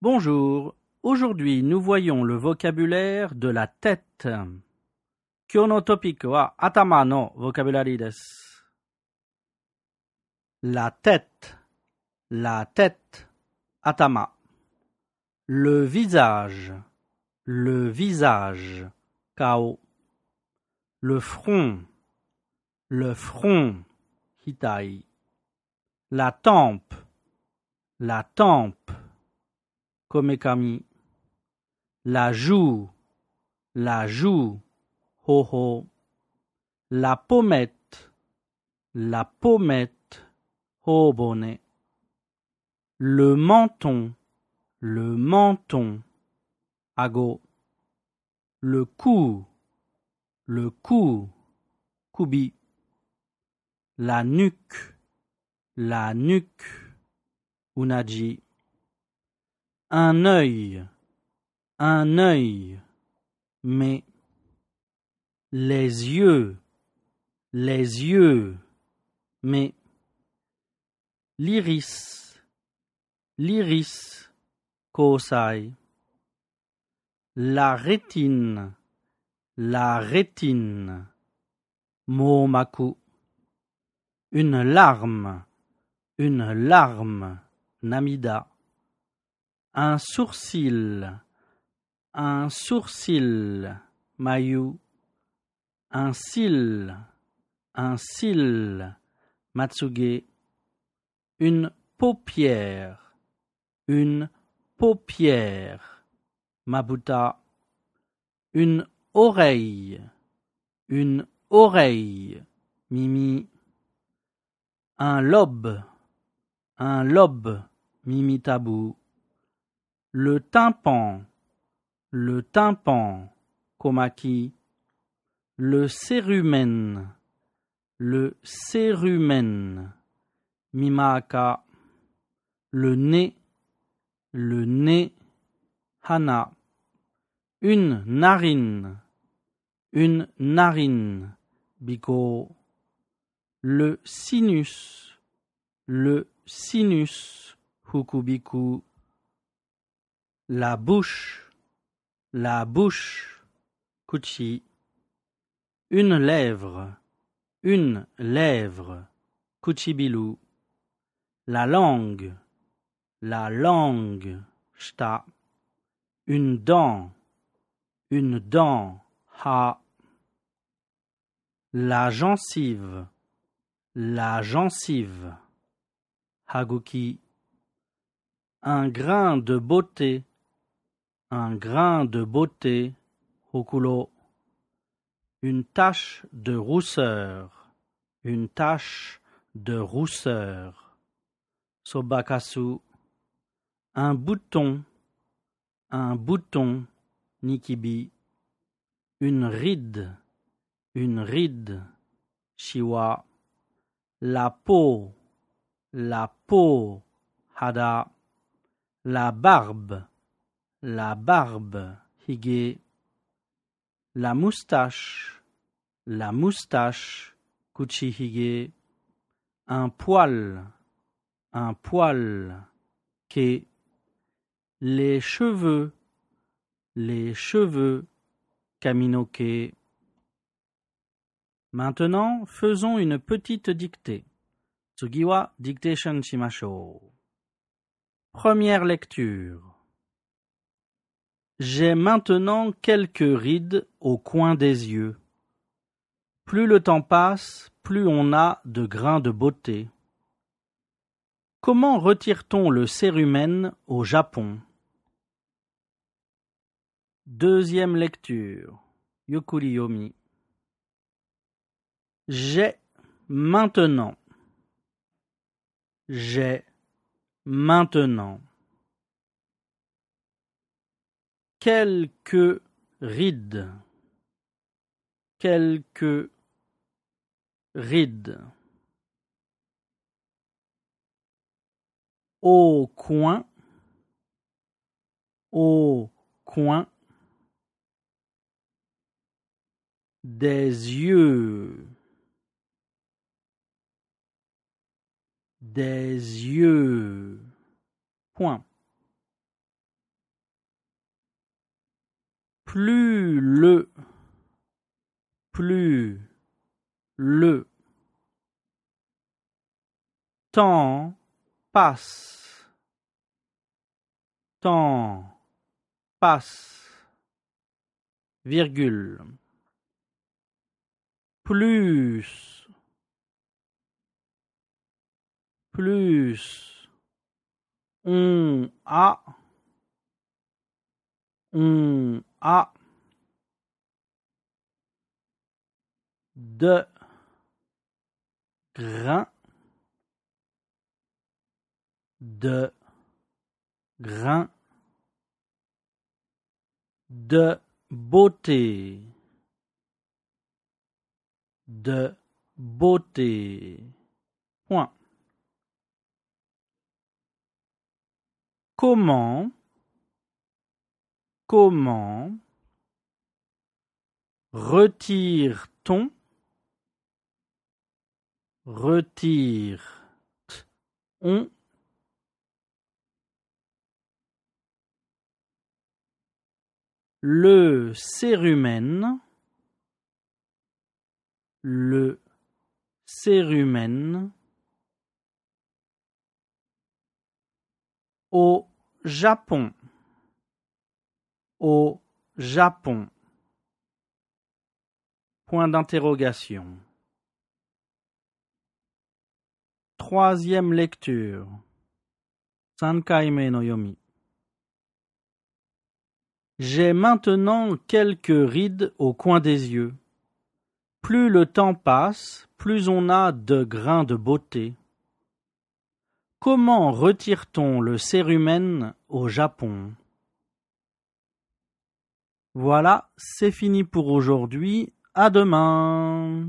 Bonjour, aujourd'hui nous voyons le vocabulaire de la tête. La tête, la tête, atama. Le visage, le visage, kao. Le front, le front, hitai. La tempe, la tempe, komekami. La joue, la joue, ho-ho. La pommette, la pommette, hobone. Le menton, le menton, ago. Le cou, le cou, kubi. La nuque, la nuque, unaji. Un œil, un œil, mais les yeux, les yeux, mais l'iris, l'iris, kosai. La rétine, la rétine, momaku. Une larme, une larme, namida. Un sourcil, un sourcil, mayu. Un cil, un cil, matsuge. Une paupière, une paupière, mabuta. Une oreille, une oreille, mimi. Un lobe, un lobe, mimi tabou. Le tympan, le tympan, komaki. Le cérumen, le cérumen, mimaka. Le nez, le nez, hana. Une narine, une narine, biko. Le sinus, le sinus, hukubiku. La bouche, la bouche, kuchi. Une lèvre, une lèvre, kuchibilu. La langue, la langue, shta. Une dent, une dent, ha. La gencive, la gencive, haguki. Un grain de beauté, un grain de beauté, hokulo. Une tache de rousseur, une tache de rousseur, sobakasu. Un bouton, un bouton, nikibi. Une ride, une ride, shiwa. La peau, la peau, hada. La barbe, la barbe, hige. La moustache, la moustache, kuchihige. Un poil, un poil, ke. Les cheveux, les cheveux, kaminoke. Maintenant, faisons une petite dictée. Tsugiwa dictation shimashou. Première lecture. J'ai maintenant quelques rides au coin des yeux. Plus le temps passe, plus on a de grains de beauté. Comment retire-t-on le cérumen au Japon? Deuxième lecture. Yokuriyomi. J'ai maintenant. J'ai maintenant. Quelques rides. Quelques rides. Au coin. Au coin. Des yeux. Des yeux. Point. Plus le, plus le temps passe, temps passe, virgule, plus, plus, on a, a. De grains de grains de beauté. De beauté. Point. Comment comment retire-t-on retire-on le cérumen le cérumen au Japon? Au Japon. Point d'interrogation. Troisième lecture. Sankaime no yomi. J'ai maintenant quelques rides au coin des yeux. Plus le temps passe, plus on a de grains de beauté. Comment retire-t-on le cérumen au Japon? Voilà, c'est fini pour aujourd'hui. À demain.